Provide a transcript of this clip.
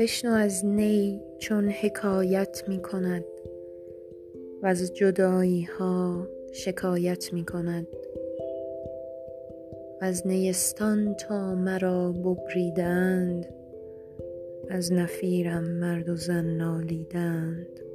بشنو از نی چون حکایت می کند و از جدایی ها شکایت می کند و از نیستان تا مرا ببریدند از نفیرم مرد و زن نالیدند.